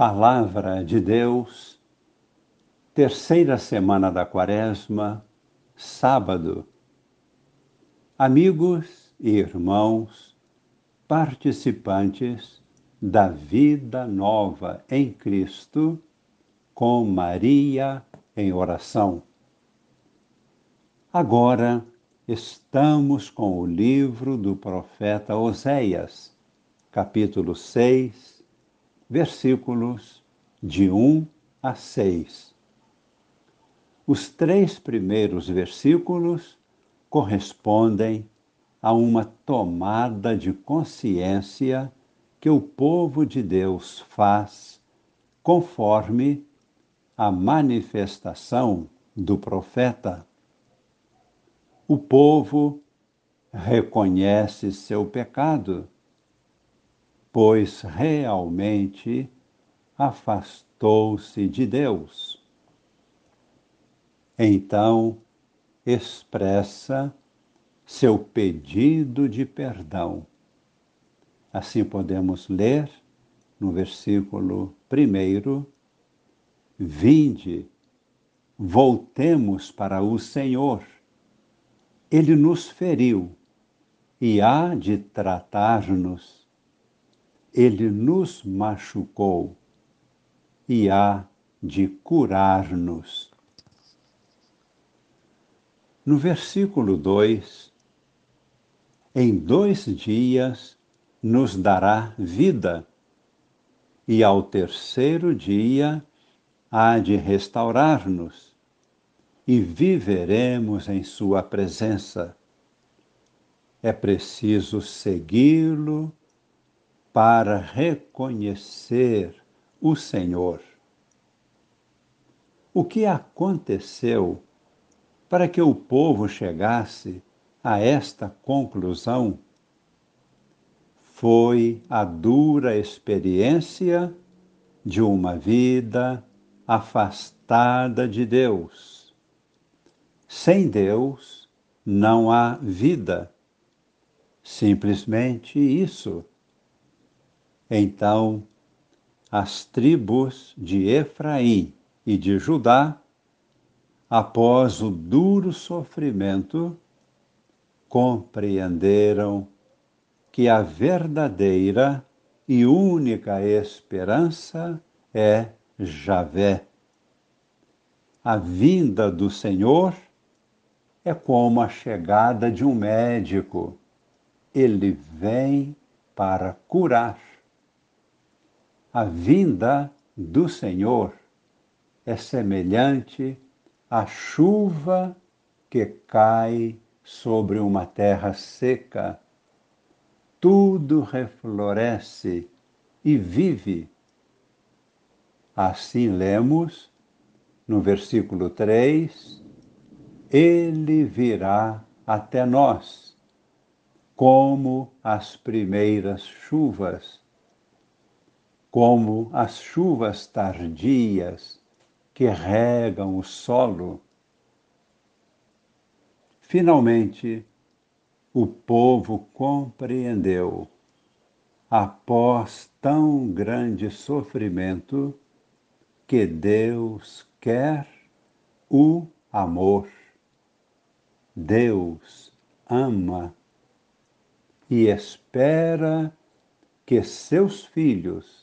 Palavra de Deus, terceira semana da Quaresma, sábado. Amigos e irmãos, participantes da vida nova em Cristo, com Maria em oração. Agora estamos com o livro do profeta Oséias, capítulo 6 versículos de 1 a 6. Os três primeiros versículos correspondem a uma tomada de consciência que o povo de Deus faz conforme a manifestação do profeta. O povo reconhece seu pecado pois realmente afastou-se de Deus. Então expressa seu pedido de perdão. Assim podemos ler no versículo primeiro: Vinde, voltemos para o Senhor. Ele nos feriu e há de tratar-nos ele nos machucou e há de curar-nos. No versículo 2, em dois dias nos dará vida, e ao terceiro dia há de restaurar-nos, e viveremos em Sua presença. É preciso segui-lo para reconhecer o Senhor. O que aconteceu para que o povo chegasse a esta conclusão foi a dura experiência de uma vida afastada de Deus. Sem Deus não há vida. Simplesmente isso. Então as tribos de Efraim e de Judá, após o duro sofrimento, compreenderam que a verdadeira e única esperança é Javé. A vinda do Senhor é como a chegada de um médico. Ele vem para curar a vinda do Senhor é semelhante à chuva que cai sobre uma terra seca. Tudo refloresce e vive. Assim lemos no versículo 3: Ele virá até nós, como as primeiras chuvas como as chuvas tardias que regam o solo. Finalmente, o povo compreendeu, após tão grande sofrimento, que Deus quer o amor. Deus ama e espera que seus filhos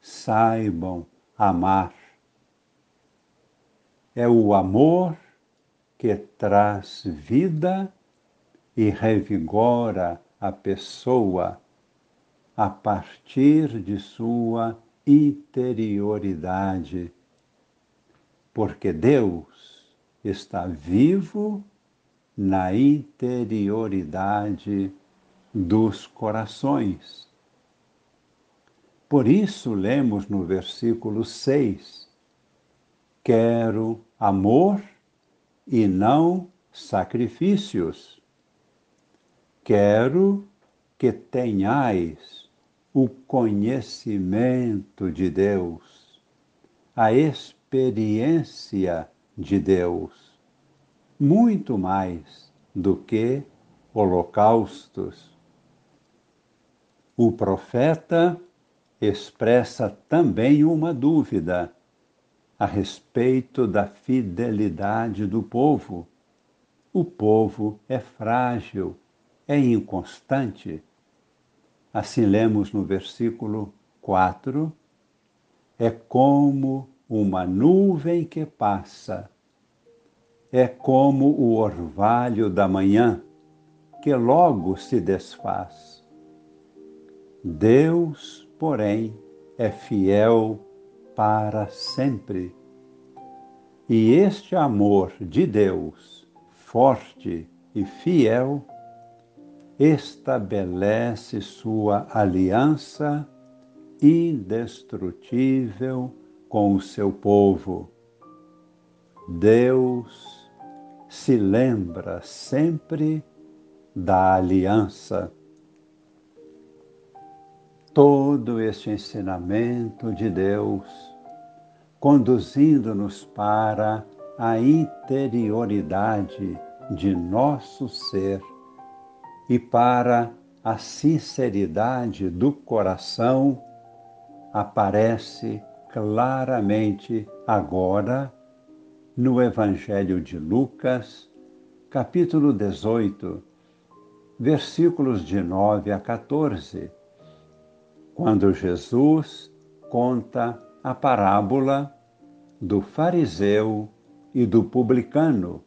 saibam amar. É o amor que traz vida e revigora a pessoa a partir de sua interioridade. Porque Deus está vivo na interioridade dos corações. Por isso, lemos no versículo 6: Quero amor e não sacrifícios. Quero que tenhais o conhecimento de Deus, a experiência de Deus, muito mais do que holocaustos. O profeta expressa também uma dúvida a respeito da fidelidade do povo. O povo é frágil, é inconstante. Assim lemos no versículo 4: é como uma nuvem que passa, é como o orvalho da manhã que logo se desfaz. Deus, porém, é fiel para sempre. E este amor de Deus, forte e fiel, estabelece sua aliança indestrutível com o seu povo. Deus se lembra sempre da aliança. Todo este ensinamento de Deus conduzindo-nos para a interioridade de nosso ser e para a sinceridade do coração aparece claramente agora no Evangelho de Lucas, capítulo 18, versículos de 9 a 14, quando Jesus conta a parábola do fariseu e do publicano.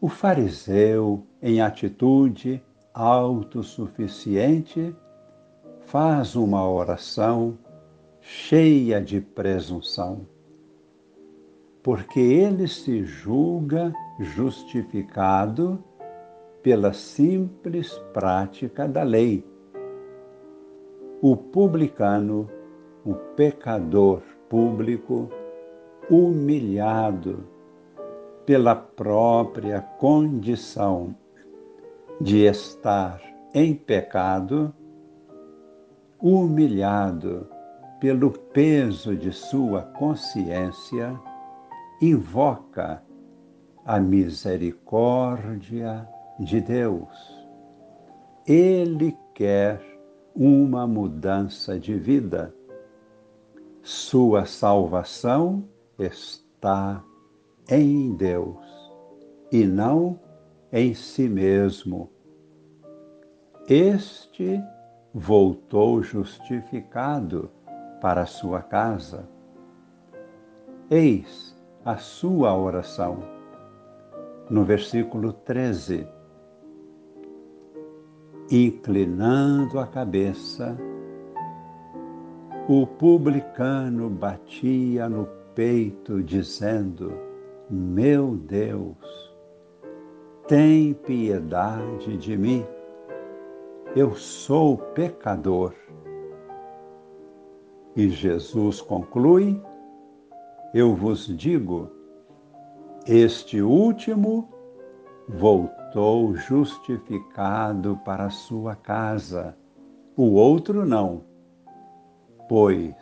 O fariseu, em atitude autossuficiente, faz uma oração cheia de presunção, porque ele se julga justificado pela simples prática da lei. O publicano, o pecador público, humilhado pela própria condição de estar em pecado, humilhado pelo peso de sua consciência, invoca a misericórdia de Deus. Ele quer uma mudança de vida. Sua salvação está em Deus e não em si mesmo. Este voltou justificado para sua casa. Eis a sua oração. No versículo 13. Inclinando a cabeça, o publicano batia no peito, dizendo: Meu Deus, tem piedade de mim eu sou pecador. E Jesus conclui: Eu vos digo, este último voltou justificado para sua casa, o outro não. Pois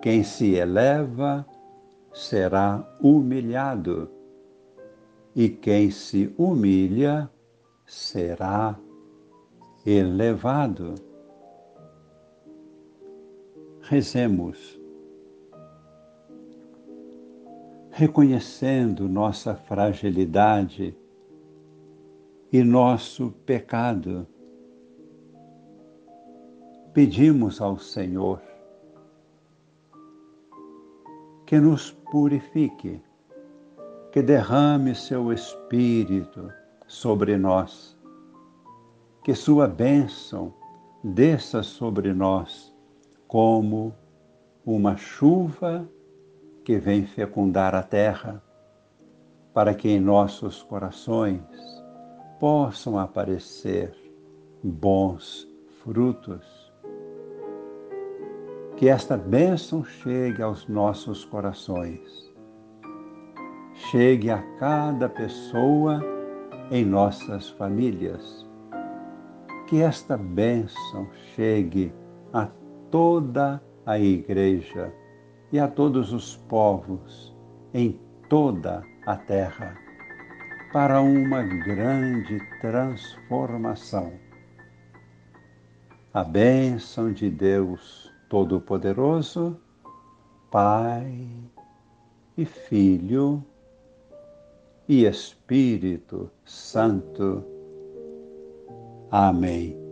quem se eleva será humilhado, e quem se humilha será elevado. Rezemos, reconhecendo nossa fragilidade e nosso pecado. Pedimos ao Senhor que nos purifique, que derrame seu Espírito sobre nós que Sua bênção desça sobre nós como uma chuva que vem fecundar a terra, para que em nossos corações possam aparecer bons frutos. Que esta bênção chegue aos nossos corações, chegue a cada pessoa em nossas famílias. Que esta bênção chegue a toda a Igreja e a todos os povos em toda a terra, para uma grande transformação. a bênção de Deus Todo-Poderoso, Pai e Filho e Espírito Santo. Amém.